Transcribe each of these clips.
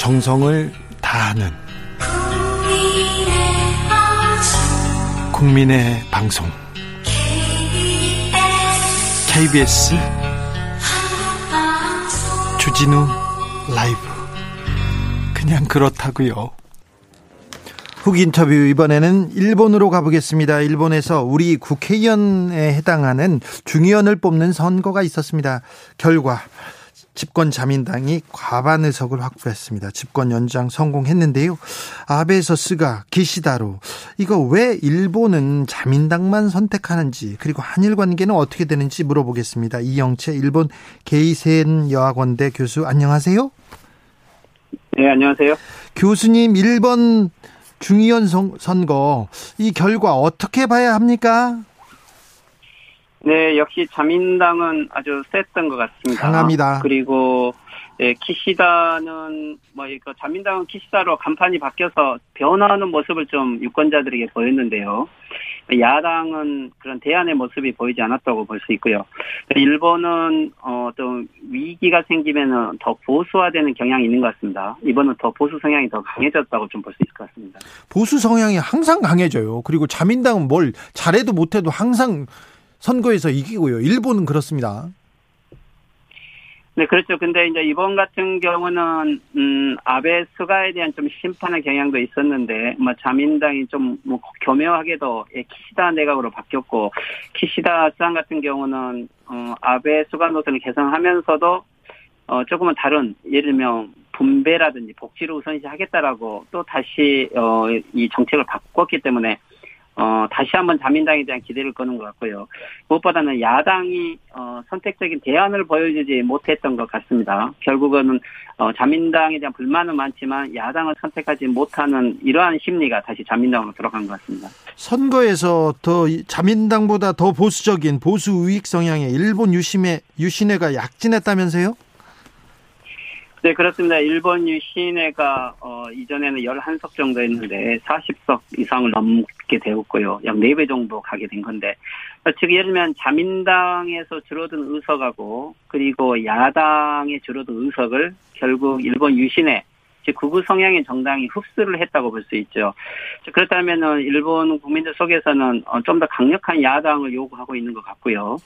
정성을 다하는 국민의 방송 KBS 주진우 라이브 그냥 그렇다고요. 훅 인터뷰 이번에는 일본으로 가보겠습니다. 일본에서 우리 국회의원에 해당하는 중의원을 뽑는 선거가 있었습니다. 결과 집권 자민당이 과반 의석을 확보했습니다. 집권 연장 성공했는데요. 아베에서 스가 기시다로 이거 왜 일본은 자민당만 선택하는지 그리고 한일 관계는 어떻게 되는지 물어보겠습니다. 이영채 일본 게이센 여학원대 교수 안녕하세요. 네, 안녕하세요. 교수님 1번 중의원 선거 이 결과 어떻게 봐야 합니까? 네, 역시 자민당은 아주 셌던 것 같습니다. 강합니다. 그리고 예, 키시다는 뭐 이거 자민당은 키시다로 간판이 바뀌어서 변화하는 모습을 좀 유권자들에게 보였는데요. 야당은 그런 대안의 모습이 보이지 않았다고 볼 수 있고요. 일본은 어떤 위기가 생기면은 더 보수화되는 경향이 있는 것 같습니다. 이번은 더 보수 성향이 더 강해졌다고 좀 볼 수 있을 것 같습니다. 보수 성향이 항상 강해져요. 그리고 자민당은 뭘 잘해도 못해도 항상 선거에서 이기고요. 일본은 그렇습니다. 네, 그렇죠. 근데 이제 이번 같은 경우는, 음, 아베 스가에 대한 좀 심판의 경향도 있었는데, 뭐, 자민당이 좀, 뭐, 교묘하게도, 예, 키시다 내각으로 바뀌었고, 키시다 상 같은 경우는, 어, 아베 스가 노선을 개선하면서도, 어, 조금은 다른, 예를 들면, 분배라든지 복지를 우선시 하겠다라고 또 다시, 어, 이 정책을 바꿨기 때문에, 어, 다시 한번 자민당에 대한 기대를 거는 것 같고요. 무엇보다는 야당이 어, 선택적인 대안을 보여주지 못했던 것 같습니다. 결국은 어, 자민당에 대한 불만은 많지만 야당을 선택하지 못하는 이러한 심리가 다시 자민당으로 들어간 것 같습니다. 선거에서 더 자민당보다 더 보수적인 보수 우익 성향의 일본 유심의 유신회가 약진했다면서요? 네, 그렇습니다. 일본 유신회가 어, 이전에는 11석 정도 했는데 40석 이상을 넘게 되었고요. 약 4배 정도 가게 된 건데 즉 예를 들면 자민당에서 줄어든 의석하고 그리고 야당에 줄어든 의석을 결국 일본 유신회 즉 극우 성향의 정당이 흡수를 했다고 볼 수 있죠. 그렇다면은 일본 국민들 속에서는 어, 좀더 강력한 야당을 요구하고 있는 것 같고요.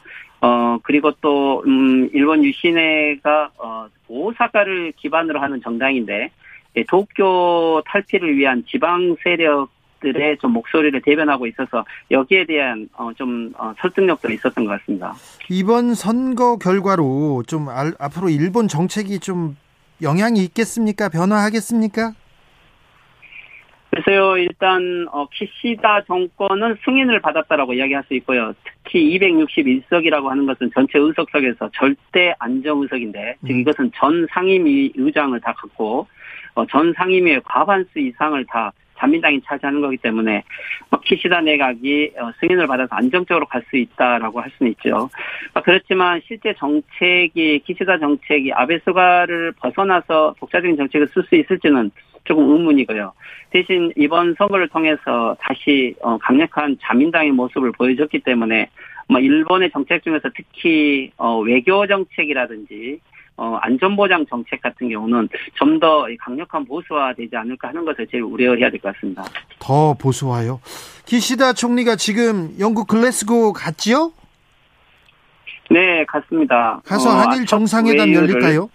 어 그리고 또 음, 일본 유신회가 어, 오사카를 기반으로 하는 정당인데 예, 도쿄 탈피를 위한 지방 세력 들의 좀 목소리를 대변하고 있어서 여기에 대한 어좀 어, 설득력도 있었던 것 같습니다. 이번 선거 결과로 좀 알, 앞으로 일본 정책이 좀 영향이 있겠습니까? 변화하겠습니까? 글쎄요, 일단, 어, 키시다 정권은 승인을 받았다라고 이야기할 수 있고요. 특히 261석이라고 하는 것은 전체 의석석에서 절대 안정 의석인데, 즉 음. 이것은 전 상임위 의장을 다 갖고, 어, 전 상임위의 과반수 이상을 다 자민당이 차지하는 거기 때문에 뭐 키시다 내각이 어, 승인을 받아서 안정적으로 갈 수 있다라고 할 수는 있죠. 아, 그렇지만 실제 정책이 키시다 정책이 아베 스가를 벗어나서 독자적인 정책을 쓸 수 있을지는 조금 의문이고요. 대신 이번 선거를 통해서 다시 어, 강력한 자민당의 모습을 보여줬기 때문에 뭐 일본의 정책 중에서 특히 어, 외교 정책이라든지 어, 안전보장 정책 같은 경우는 좀 더 강력한 보수화되지 않을까 하는 것을 제일 우려해야 될 것 같습니다. 더 보수화요? 기시다 총리가 지금 영국 글래스고 갔지요? 네, 갔습니다. 가서 어, 한일 정상회담 열릴까요?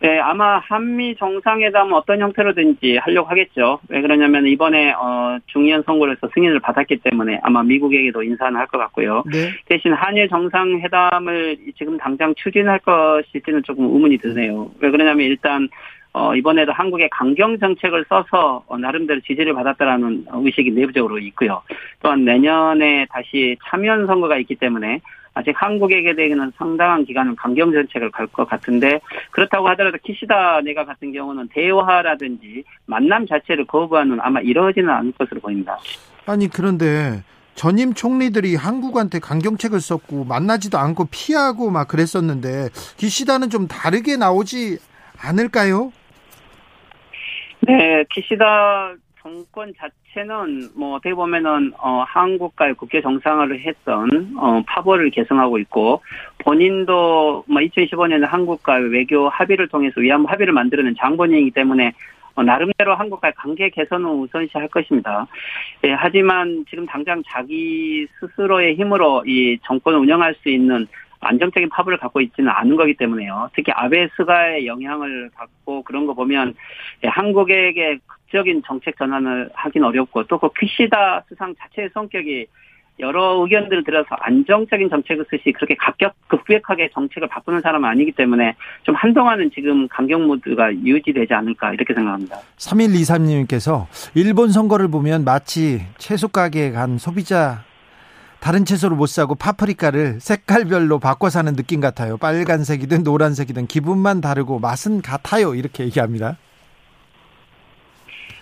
네, 아마 한미 정상회담은 어떤 형태로든지 하려고 하겠죠. 왜 그러냐면 이번에 어, 중의원 선거에서 승인을 받았기 때문에 아마 미국에게도 인사는 할 것 같고요. 네. 대신 한일 정상회담을 지금 당장 추진할 것일지는 조금 의문이 드네요. 왜 그러냐면 일단 어, 이번에도 한국의 강경 정책을 써서 어, 나름대로 지지를 받았다라는 의식이 내부적으로 있고요. 또한 내년에 다시 참여연 선거가 있기 때문에 아직 한국에게 대해서는 상당한 기간은 강경 정책을 갈 것 같은데 그렇다고 하더라도 키시다 내가 같은 경우는 대화라든지 만남 자체를 거부하는 아마 이러지는 않을 것으로 보입니다. 아니 그런데 전임 총리들이 한국한테 강경책을 썼고 만나지도 않고 피하고 막 그랬었는데 기시다는 좀 다르게 나오지 않을까요? 네, 키시다 정권 자체 자체는 뭐 어떻게 보면은 어 한국과의 국제 정상화를 했던 어 파벌을 개성하고 있고 본인도 뭐 2015년에 한국과 외교 합의를 통해서 위안부 합의를 만들어낸 장본인이기 때문에 어, 나름대로 한국과의 관계 개선은 우선시할 것입니다. 예, 하지만 지금 당장 자기 스스로의 힘으로 이 정권을 운영할 수 있는 안정적인 파벌을 갖고 있지는 않은 거기 때문에요. 특히 아베 스가의 영향을 받고 그런 거 보면 예, 한국에게 극적인 정책 전환을 하긴 어렵고 또 그 키시다 수상 자체의 성격이 여러 의견들을 들어서 안정적인 정책을 쓰시 그렇게 갑격 급격하게 정책을 바꾸는 사람은 아니기 때문에 좀 한동안은 지금 강경 모드가 유지되지 않을까 이렇게 생각합니다. 3123님께서 일본 선거를 보면 마치 채소 가게에 간 소비자 다른 채소를 못 사고 파프리카를 색깔별로 바꿔 사는 느낌 같아요. 빨간색이든 노란색이든 기분만 다르고 맛은 같아요. 이렇게 얘기합니다.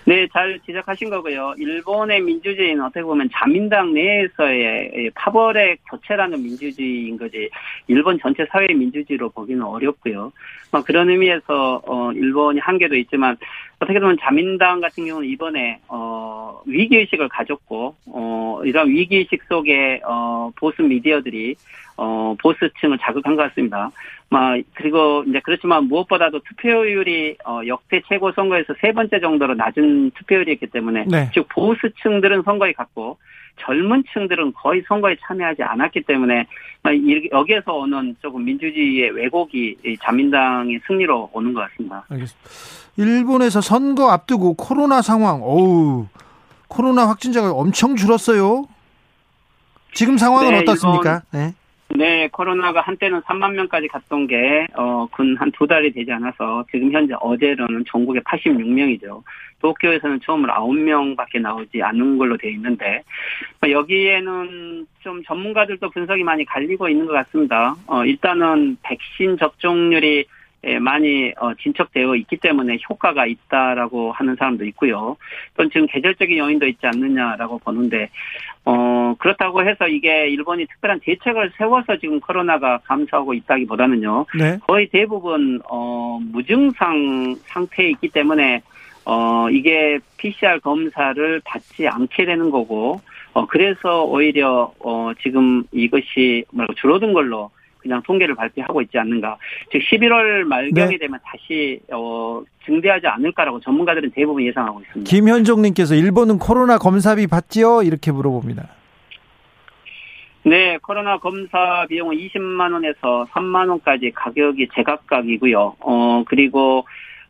네, 잘 지적하신 거고요. 일본의 민주주의는 어떻게 보면 자민당 내에서의 파벌의 교체라는 민주주의인 거지, 일본 전체 사회의 민주주의로 보기는 어렵고요. 뭐 그런 의미에서, 어, 일본이 한계도 있지만, 어떻게 보면 자민당 같은 경우는 이번에, 어, 위기 의식을 가졌고, 어, 이런 위기 의식 속에, 어, 보수 미디어들이, 어, 보수층을 자극한 것 같습니다. 막 그리고 이제 그렇지만 무엇보다도 투표율이 어, 역대 최고 선거에서 세 번째 정도로 낮은 투표율이었기 때문에 네. 즉 보수층들은 선거에 갔고 젊은 층들은 거의 선거에 참여하지 않았기 때문에 여기에서 오는 조금 민주주의의 왜곡이 자민당의 승리로 오는 것 같습니다. 알겠습니다. 일본에서 선거 앞두고 코로나 상황, 어우, 코로나 확진자가 엄청 줄었어요. 지금 상황은 네, 어떻습니까? 네. 네, 코로나가 한때는 3만 명까지 갔던 게, 어, 근 한 두 달이 되지 않아서 지금 현재 어제로는 전국에 86명이죠. 도쿄에서는 처음으로 9명 밖에 나오지 않은 걸로 되어 있는데, 어, 여기에는 좀 전문가들도 분석이 많이 갈리고 있는 것 같습니다. 어, 일단은 백신 접종률이 예, 많이 어, 진척되어 있기 때문에 효과가 있다라고 하는 사람도 있고요. 또 지금 계절적인 요인도 있지 않느냐라고 보는데 어 그렇다고 해서 이게 일본이 특별한 대책을 세워서 지금 코로나가 감소하고 있다기보다는요. 네. 거의 대부분 어 무증상 상태에 있기 때문에 어 이게 PCR 검사를 받지 않게 되는 거고 어 그래서 오히려 어 지금 이것이 뭐라고 줄어든 걸로 그냥 통계를 발표하고 있지 않는가. 즉 11월 말경이 네. 되면 다시 어 증대하지 않을까라고 전문가들은 대부분 예상하고 있습니다. 김현종님께서 일본은 코로나 검사비 받지요? 이렇게 물어봅니다. 네, 코로나 검사 비용은 20만 원에서 3만 원까지 가격이 제각각이고요. 어 그리고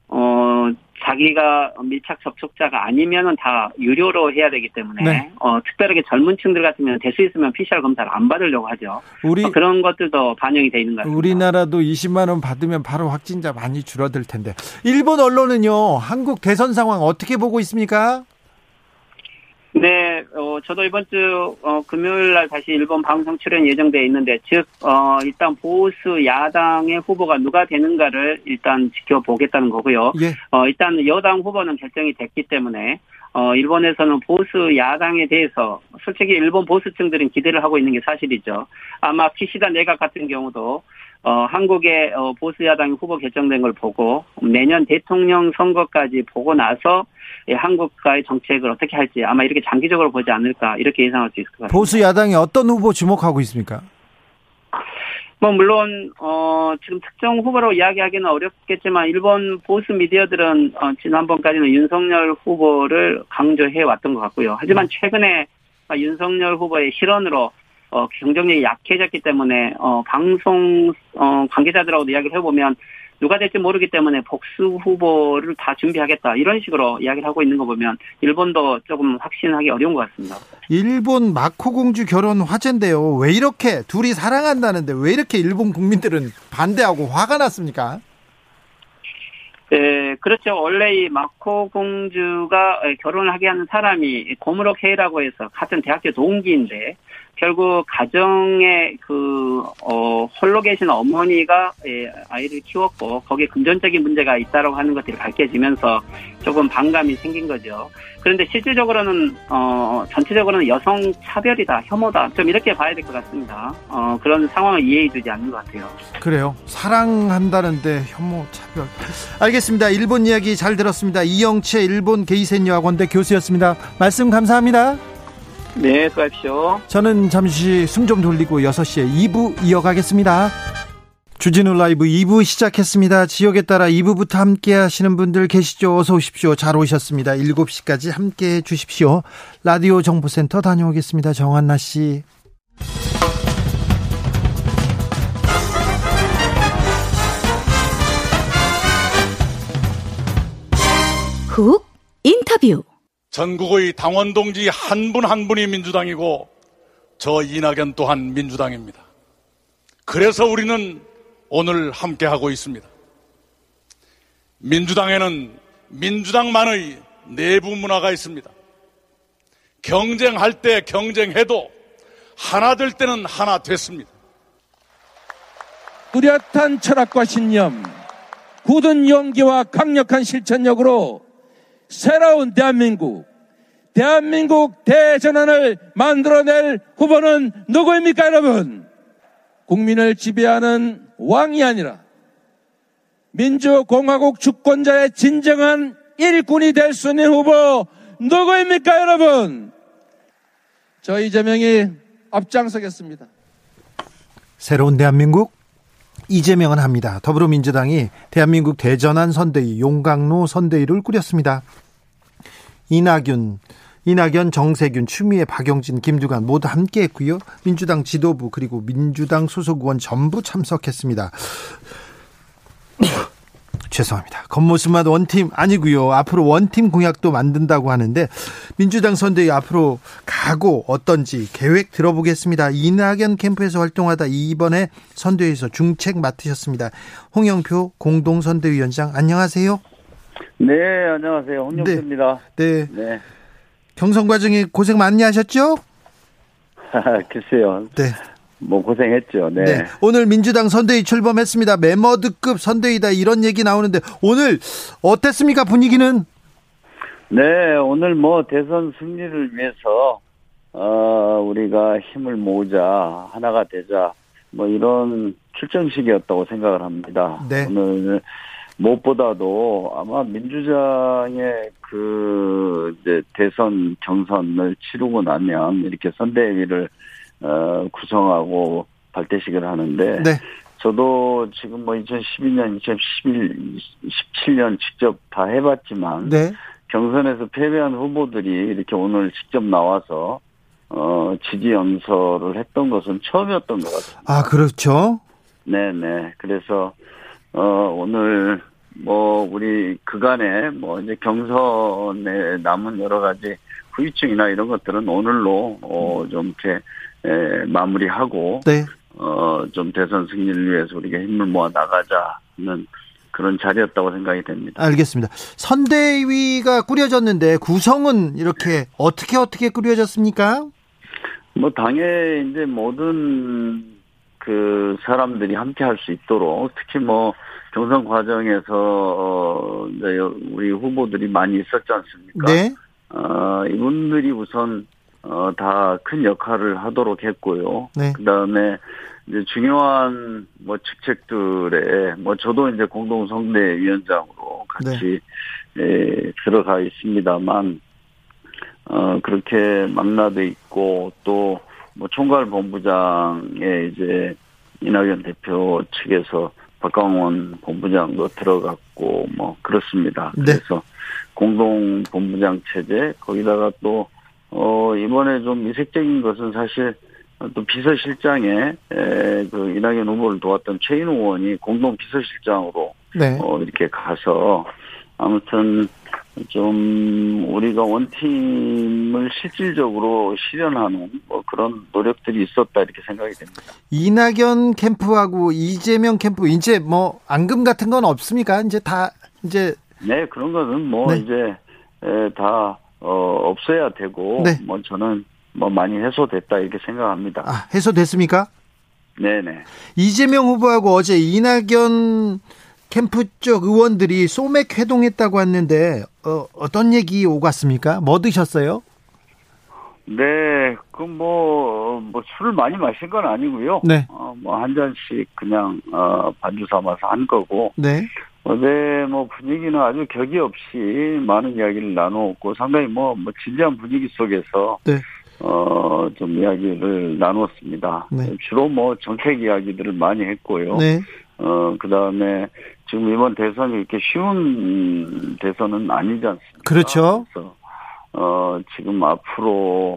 어 자기가 밀착 접촉자가 아니면은 다 유료로 해야 되기 때문에 네. 어, 특별하게 젊은 층들 같으면 될 수 있으면 PCR 검사를 안 받으려고 하죠. 우리 어, 그런 것들도 반영이 돼 있는 것 같습니다. 우리나라도 20만 원 받으면 바로 확진자 많이 줄어들 텐데 일본 언론은요 한국 대선 상황 어떻게 보고 있습니까? 네, 어, 저도 이번 주, 어, 금요일 날 다시 일본 방송 출연 예정돼 있는데, 즉, 어, 일단 보수 야당의 후보가 누가 되는가를 일단 지켜보겠다는 거고요. 예. 어, 일단 여당 후보는 결정이 됐기 때문에, 어, 일본에서는 보수 야당에 대해서 솔직히 일본 보수층들은 기대를 하고 있는 게 사실이죠. 아마 키시다 내각 같은 경우도 어, 한국의 어, 보수 야당 후보 결정된 걸 보고 내년 대통령 선거까지 보고 나서 예, 한국과의 정책을 어떻게 할지 아마 이렇게 장기적으로 보지 않을까 이렇게 예상할 수 있을 것 같습니다. 보수 야당이 어떤 후보 주목하고 있습니까? 뭐 물론 어 지금 특정 후보로 이야기하기는 어렵겠지만 일본 보수 미디어들은 어 지난번까지는 윤석열 후보를 강조해 왔던 것 같고요. 하지만 네. 최근에 윤석열 후보의 실언으로 어, 경쟁력이 약해졌기 때문에 어, 방송 어, 관계자들하고도 이야기를 해보면 누가 될지 모르기 때문에 복수 후보를 다 준비하겠다 이런 식으로 이야기를 하고 있는 거 보면 일본도 조금 확신하기 어려운 것 같습니다. 일본 마코 공주 결혼 화제인데요. 왜 이렇게 둘이 사랑한다는데 왜 이렇게 일본 국민들은 반대하고 화가 났습니까? 네, 그렇죠. 원래 이 마코 공주가 결혼을 하게 하는 사람이 고무로 케이라고 해서 같은 대학교 동기인데 결국 가정에 그, 어, 홀로 계신 어머니가 예, 아이를 키웠고, 거기에 금전적인 문제가 있다라고 하는 것들이 밝혀지면서 조금 반감이 생긴 거죠. 그런데 실질적으로는, 어, 전체적으로는 여성 차별이다, 혐오다, 좀 이렇게 봐야 될 것 같습니다. 어, 그런 상황을 이해해 주지 않는 것 같아요. 그래요. 사랑한다는데 혐오, 차별. 알겠습니다. 일본 이야기 잘 들었습니다. 이영채 일본 게이센 여학원대 교수였습니다. 말씀 감사합니다. 네, 수고하십시오. 저는 잠시 숨 좀 돌리고 6시에 2부 이어가겠습니다. 주진우 라이브 2부 시작했습니다. 지역에 따라 2부부터 함께 하시는 분들 계시죠? 어서 오십시오. 잘 오셨습니다. 7시까지 함께 해 주십시오. 라디오 정보센터 다녀오겠습니다. 정한나 씨. 훅 인터뷰 전국의 당원 동지 한분한 분이 민주당이고 저 이낙연 또한 민주당입니다. 그래서 우리는 오늘 함께하고 있습니다. 민주당에는 민주당만의 내부 문화가 있습니다. 경쟁할 때 경쟁해도 하나 될 때는 하나 됐습니다. 뚜렷한 철학과 신념, 굳은 용기와 강력한 실천력으로 새로운 대한민국, 대한민국 대전환을 만들어낼 후보는 누구입니까, 여러분? 국민을 지배하는 왕이 아니라 민주공화국 주권자의 진정한 일꾼이 될 수 있는 후보 누구입니까, 여러분? 저 이재명이 앞장서겠습니다. 새로운 대한민국 이재명은 합니다. 더불어민주당이 대한민국 대전환 선대위 용강로 선대위를 꾸렸습니다. 이낙연, 이낙연, 정세균, 추미애, 박영진, 김두관 모두 함께했고요. 민주당 지도부 그리고 민주당 소속 의원 전부 참석했습니다. 죄송합니다. 겉모습만 원팀 아니고요. 앞으로 원팀 공약도 만든다고 하는데 민주당 선대위 앞으로 가고 어떤지 계획 들어보겠습니다. 이낙연 캠프에서 활동하다 이번에 선대위에서 중책 맡으셨습니다. 홍영표 공동선대위원장 안녕하세요. 네, 안녕하세요. 홍영표입니다. 네. 네. 경선 과정에 고생 많이 하셨죠? 글쎄요. 네. 뭐 고생했죠. 네. 네. 오늘 민주당 선대위 출범했습니다. 메머드급 선대위다 이런 얘기 나오는데 오늘 어땠습니까 분위기는? 네, 오늘 뭐 대선 승리를 위해서 어 우리가 힘을 모으자 하나가 되자 뭐 이런 출정식이었다고 생각을 합니다. 네. 오늘 무엇보다도 아마 민주당의 그 이제 대선 경선을 치르고 나면 이렇게 선대위를 어, 구성하고 발대식을 하는데 네. 저도 지금 뭐 2012년, 2011, 17년 직접 다 해봤지만 네. 경선에서 패배한 후보들이 이렇게 오늘 직접 나와서 어, 지지 연설을 했던 것은 처음이었던 것 같습니다. 아 그렇죠. 네네. 그래서 어, 오늘 뭐 우리 그간에 뭐 이제 경선에 남은 여러 가지 후유증이나 이런 것들은 오늘로 어, 좀 이렇게 에, 마무리하고 네. 어, 좀 대선 승리를 위해서 우리가 힘을 모아 나가자는 그런 자리였다고 생각이 됩니다. 알겠습니다. 선대위가 꾸려졌는데 구성은 이렇게 어떻게 어떻게 꾸려졌습니까? 뭐 당에 이제 모든 그 사람들이 함께 할 수 있도록 특히 뭐 경선 과정에서 어, 이제 우리 후보들이 많이 있었지 않습니까? 네. 어, 이분들이 우선 어, 다 큰 역할을 하도록 했고요. 네. 그 다음에 이제 중요한 뭐 직책들에 뭐 저도 이제 공동성대위원장으로 같이 에, 들어가 있습니다만 어, 그렇게 만나돼 있고 또 뭐 총괄 본부장에 이제 이낙연 대표 측에서 박광원 본부장도 들어갔고 뭐 그렇습니다. 네. 그래서 공동 본부장 체제 거기다가 또 어, 이번에 좀 이색적인 것은 사실 또 비서실장에 에, 그 이낙연 후보를 도왔던 최인호 의원이 공동 비서실장으로 네. 어, 이렇게 가서 아무튼 좀 우리가 원팀을 실질적으로 실현하는 뭐 그런 노력들이 있었다 이렇게 생각이 됩니다. 이낙연 캠프하고 이재명 캠프 이제 뭐 앙금 같은 건 없습니까? 이제 다 이제 네 그런 것은 뭐 네. 이제 에, 다 어, 없어야 되고 네. 뭐 저는 뭐 많이 해소됐다 이렇게 생각합니다. 아, 해소됐습니까? 네네. 이재명 후보하고 어제 이낙연 캠프 쪽 의원들이 소맥 회동했다고 했는데 어, 어떤 얘기 오갔습니까? 뭐 드셨어요? 네, 그 뭐, 뭐, 술을 많이 마신 건 아니고요. 네. 어, 뭐, 한 잔씩 그냥, 어, 반주 삼아서 한 거고. 네. 어제 뭐 분위기는 아주 격이 없이 많은 이야기를 나누었고, 상당히 뭐, 뭐, 진지한 분위기 속에서. 네. 어, 좀 이야기를 나눴습니다. 네. 주로 뭐, 정책 이야기들을 많이 했고요. 네. 어, 그 다음에 지금 이번 대선이 이렇게 쉬운 대선은 아니지 않습니까? 그렇죠. 그래서 어, 지금 앞으로,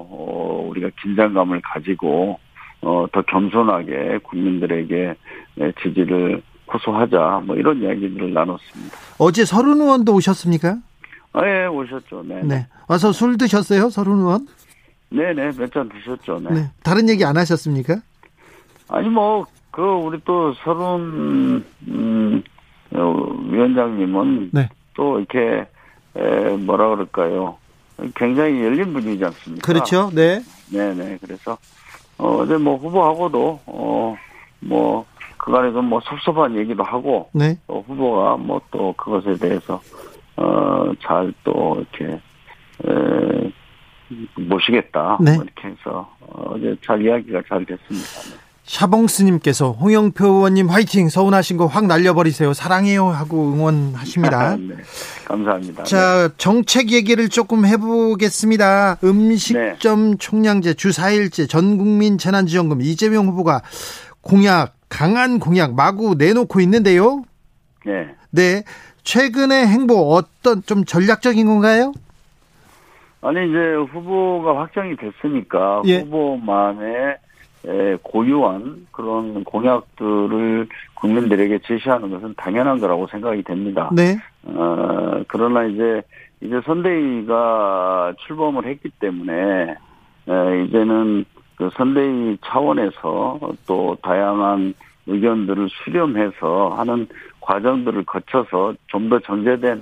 어, 우리가 긴장감을 가지고, 어, 더 겸손하게 국민들에게 네, 지지를 호소하자, 뭐 이런 이야기들을 나눴습니다. 어제 서른 의원도 오셨습니까? 아, 예, 오셨죠. 네. 네. 와서 술 드셨어요? 서른 의원? 네네, 몇 잔 드셨죠. 네. 네. 다른 얘기 안 하셨습니까? 아니, 뭐, 그, 우리 또 서른, 음, 어, 위원장님은 네. 또 이렇게, 에, 뭐라 그럴까요. 굉장히 열린 분이지 않습니까? 그렇죠. 네. 네네. 그래서, 어, 어제 뭐 후보하고도, 어, 뭐, 그간에 좀뭐 섭섭한 얘기도 하고, 네. 또 후보가 뭐 또 그것에 대해서, 어, 잘 또 이렇게, 에, 모시겠다. 네. 뭐 이렇게 해서, 어, 어제 잘 이야기가 잘 됐습니다. 네. 샤봉스님께서 홍영표 의원님 화이팅 서운하신 거 확 날려버리세요 사랑해요 하고 응원하십니다. 네. 감사합니다. 자 정책 얘기를 조금 해보겠습니다. 음식점 총량제 주 4일제 전국민 재난지원금 이재명 후보가 공약 강한 공약 마구 내놓고 있는데요. 네. 네 최근의 행보 어떤 좀 전략적인 건가요? 아니 이제 후보가 확정이 됐으니까 예. 후보만의 에, 고유한 그런 공약들을 국민들에게 제시하는 것은 당연한 거라고 생각이 됩니다. 네. 어, 그러나 이제 이제 선대위가 출범을 했기 때문에 에, 이제는 그 선대위 차원에서 또 다양한 의견들을 수렴해서 하는 과정들을 거쳐서 좀 더 정제된 에,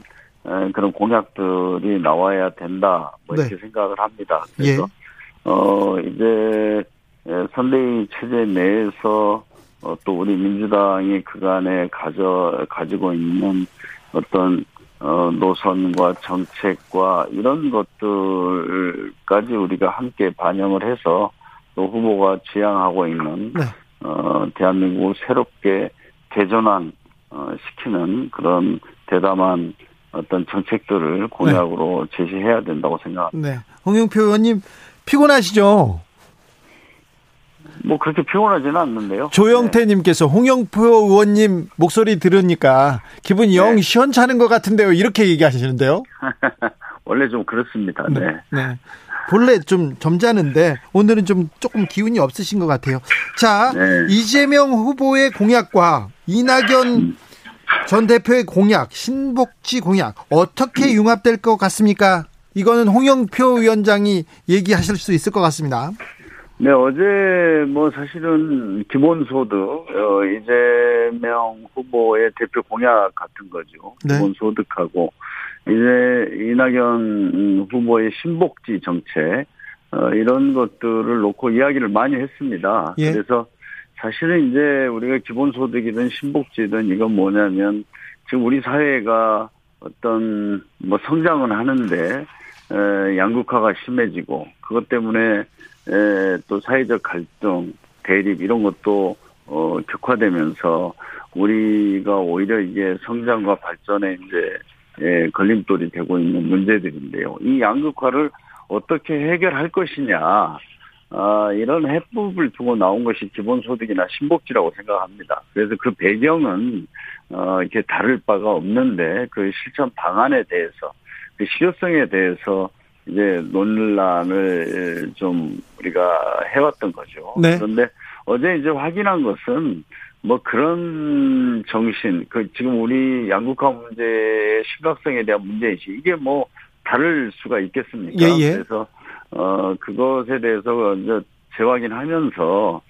그런 공약들이 나와야 된다 뭐 이렇게 생각을 합니다. 그래서 예. 어 이제 에, 선대위 체제 내에서 어, 또 우리 민주당이 그간에 가져 가지고 있는 어떤 어, 노선과 정책과 이런 것들까지 우리가 함께 반영을 해서 또 후보가 지향하고 있는 네. 어, 대한민국을 새롭게 개전환 어, 시키는 그런 대담한 어떤 정책들을 공약으로 제시해야 된다고 생각합니다. 네. 홍영표 의원님 피곤하시죠? 뭐 그렇게 피곤하지는 않는데요. 조영태님께서 홍영표 의원님 목소리 들으니까 기분이 영 네. 시원찮은 것 같은데요. 이렇게 얘기하시는데요. 네. 원래 좀 그렇습니다. 네. 네. 본래 좀 점잖은데 오늘은 좀 조금 기운이 없으신 것 같아요. 자, 네. 이재명 후보의 공약과 이낙연 전 대표의 공약, 신복지 공약 어떻게 융합될 것 같습니까? 이거는 홍영표 위원장이 얘기하실 수 있을 것 같습니다. 네, 어제 뭐 사실은 기본소득, 어, 이재명 후보의 대표 공약 같은 거죠. 네. 기본소득하고, 이제 이낙연 음, 후보의 신복지 정책, 어, 이런 것들을 놓고 이야기를 많이 했습니다. 예. 그래서 사실은 이제 우리가 기본소득이든 신복지든 이건 뭐냐면 지금 우리 사회가 어떤 뭐 성장은 하는데 에, 양극화가 심해지고 그것 때문에 에, 또 사회적 갈등, 대립 이런 것도 어, 격화되면서 우리가 오히려 이게 성장과 발전에 이제 에, 걸림돌이 되고 있는 문제들인데요. 이 양극화를 어떻게 해결할 것이냐, 아, 이런 해법을 두고 나온 것이 기본소득이나 신복지라고 생각합니다. 그래서 그 배경은 어, 이렇게 다를 바가 없는데 그 실천 방안에 대해서 그 실효성에 대해서 이제 논란을 좀 우리가 해왔던 거죠. 네. 그런데 어제 이제 확인한 것은 뭐 그런 정신, 그 지금 우리 양극화 문제의 심각성에 대한 문제이지 이게 뭐 다를 수가 있겠습니까? 예, 예. 그래서 어 그것에 대해서 이제 재확인하면서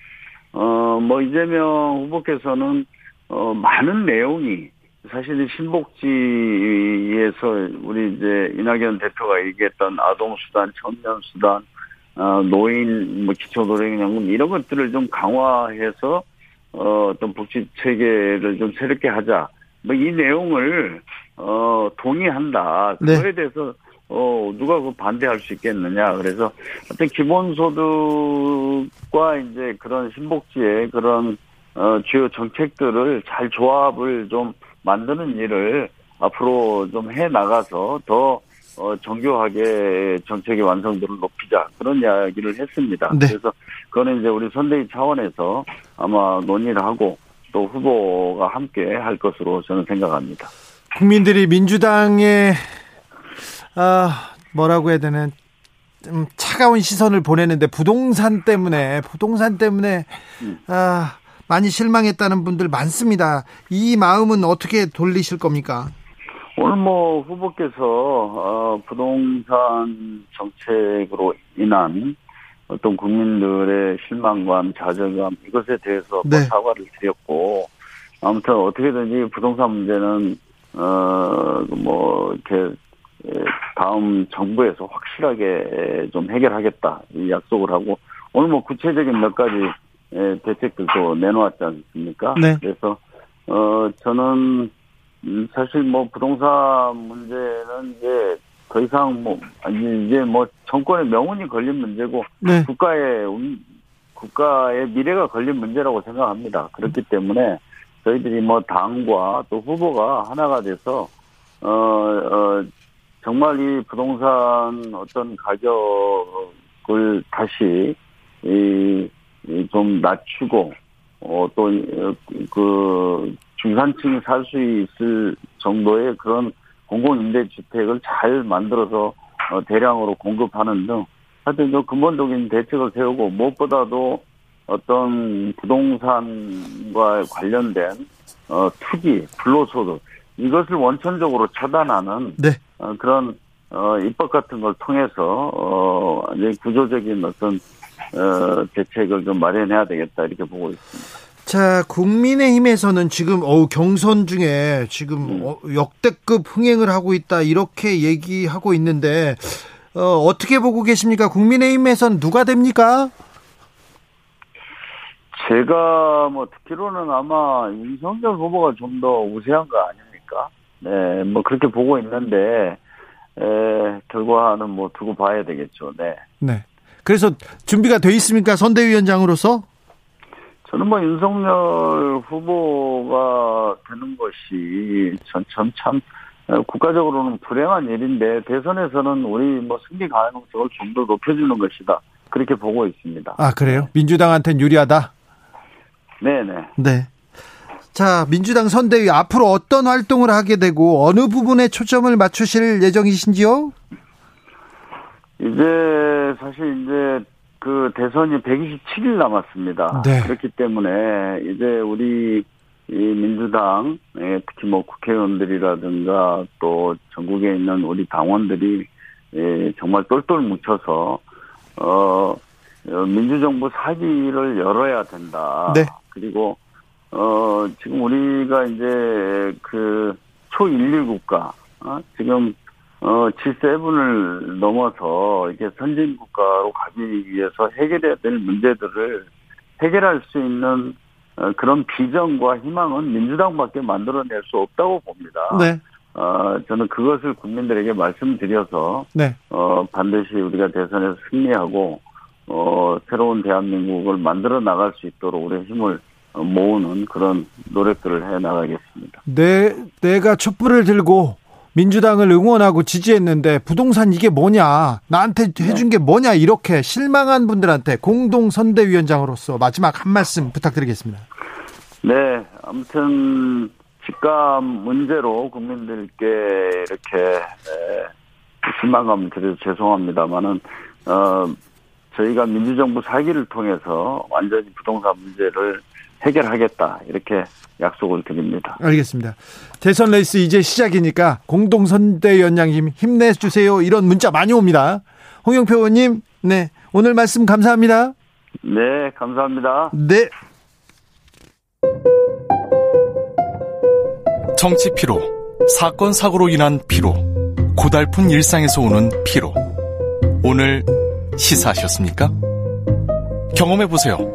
어 뭐 이재명 후보께서는 어 많은 내용이 사실 신복지에서 우리 이제 이낙연 대표가 얘기했던 아동수단, 청년수단, 어, 노인 뭐 기초노령연금 이런 것들을 좀 강화해서 어, 어떤 복지 체계를 좀 새롭게 하자. 뭐 이 내용을 어, 동의한다. 네. 그거에 대해서 어, 누가 그 반대할 수 있겠느냐. 그래서 어떤 기본소득과 이제 그런 신복지의 그런 어, 주요 정책들을 잘 조합을 좀 만드는 일을 앞으로 좀 해 나가서 더 어, 정교하게 정책의 완성도를 높이자 그런 이야기를 했습니다. 네. 그래서 그거는 이제 우리 선대위 차원에서 아마 논의를 하고 또 후보가 함께 할 것으로 저는 생각합니다. 국민들이 민주당에 아 뭐라고 해야 되나 좀 차가운 시선을 보내는데 부동산 때문에 부동산 때문에 음. 아 많이 실망했다는 분들 많습니다. 이 마음은 어떻게 돌리실 겁니까? 오늘 뭐 후보께서 어, 부동산 정책으로 인한 어떤 국민들의 실망감, 좌절감 이것에 대해서 뭐 네. 사과를 드렸고 아무튼 어떻게든지 부동산 문제는 어뭐 이렇게 에, 다음 정부에서 확실하게 좀 해결하겠다 이 약속을 하고 오늘 뭐 구체적인 몇 가지 에, 대책들도 내놓았지 않습니까? 네. 그래서 어 저는 음, 사실 뭐 부동산 문제는 이제 더 이상 뭐 아니 이제 뭐 정권의 명운이 걸린 문제고 네. 국가의 운- 국가의 미래가 걸린 문제라고 생각합니다. 그렇기 때문에 저희들이 뭐 당과 또 후보가 하나가 돼서 어, 어 정말 이 부동산 어떤 가격을 다시 이, 이좀 낮추고 어, 어또 그 중산층이 살 수 있을 정도의 그런 공공임대주택을 잘 만들어서 어, 대량으로 공급하는 등 하여튼 좀 근본적인 대책을 세우고 무엇보다도 어떤 부동산과 관련된 어, 투기, 불로소득 이것을 원천적으로 차단하는 네. 어, 그런 어, 입법 같은 걸 통해서 어, 이제 구조적인 어떤 어, 대책을 좀 마련해야 되겠다 이렇게 보고 있습니다. 자, 국민의힘에서는 지금 어우 경선 중에 지금 음. 어, 역대급 흥행을 하고 있다 이렇게 얘기하고 있는데 어, 어떻게 보고 계십니까? 국민의힘에서는 누가 됩니까? 제가 뭐 듣기로는 아마 윤석열 후보가 좀 더 우세한 거 아 닙니까? 네, 뭐 그렇게 보고 있는데 에, 결과는 뭐 두고 봐야 되겠죠. 네. 네. 그래서 준비가 돼 있습니까? 선대위원장으로서? 저는 뭐 윤석열 후보가 되는 것이 전참 어, 국가적으로는 불행한 일인데 대선에서는 우리 뭐 승리 가능성을 좀 더 높여주는 것이다. 그렇게 보고 있습니다. 아, 그래요? 민주당한테는 유리하다? 네네. 네. 자, 민주당 선대위 앞으로 어떤 활동을 하게 되고 어느 부분에 초점을 맞추실 예정이신지요? 이제 사실 이제 그 대선이 127일 남았습니다. 네. 그렇기 때문에 이제 우리 이 민주당 예, 특히 뭐 국회의원들이라든가 또 전국에 있는 우리 당원들이 예, 정말 똘똘 뭉쳐서 어 어, 민주정부 사기를 열어야 된다. 네. 그리고 어 지금 우리가 이제 그 초일류 국가 어, 지금 어, G7을 넘어서 이렇게 선진 국가로 가기 위해서 해결해야 될 문제들을 해결할 수 있는 어, 그런 비전과 희망은 민주당밖에 만들어낼 수 없다고 봅니다. 네. 어, 저는 그것을 국민들에게 말씀드려서 네. 어, 반드시 우리가 대선에서 승리하고 어, 새로운 대한민국을 만들어 나갈 수 있도록 우리의 힘을 어, 모으는 그런 노력들을 해 나가겠습니다. 내, 내가 촛불을 들고 민주당을 응원하고 지지했는데 부동산 이게 뭐냐 나한테 해준 게 뭐냐 이렇게 실망한 분들한테 공동 선대위원장으로서 마지막 한 말씀 부탁드리겠습니다. 네, 아무튼 집값 문제로 국민들께 이렇게 에, 실망감을 드려서 죄송합니다만은 어 저희가 민주정부 사기를 통해서 완전히 부동산 문제를 해결하겠다 이렇게 약속을 드립니다. 알겠습니다. 대선 레이스 이제 시작이니까 공동 선대위원장님 힘내주세요 이런 문자 많이 옵니다. 홍영표 의원님 네 오늘 말씀 감사합니다. 네, 감사합니다. 네. 정치 피로, 사건 사고로 인한 피로, 고달픈 일상에서 오는 피로. 오늘 시사하셨습니까? 경험해 보세요.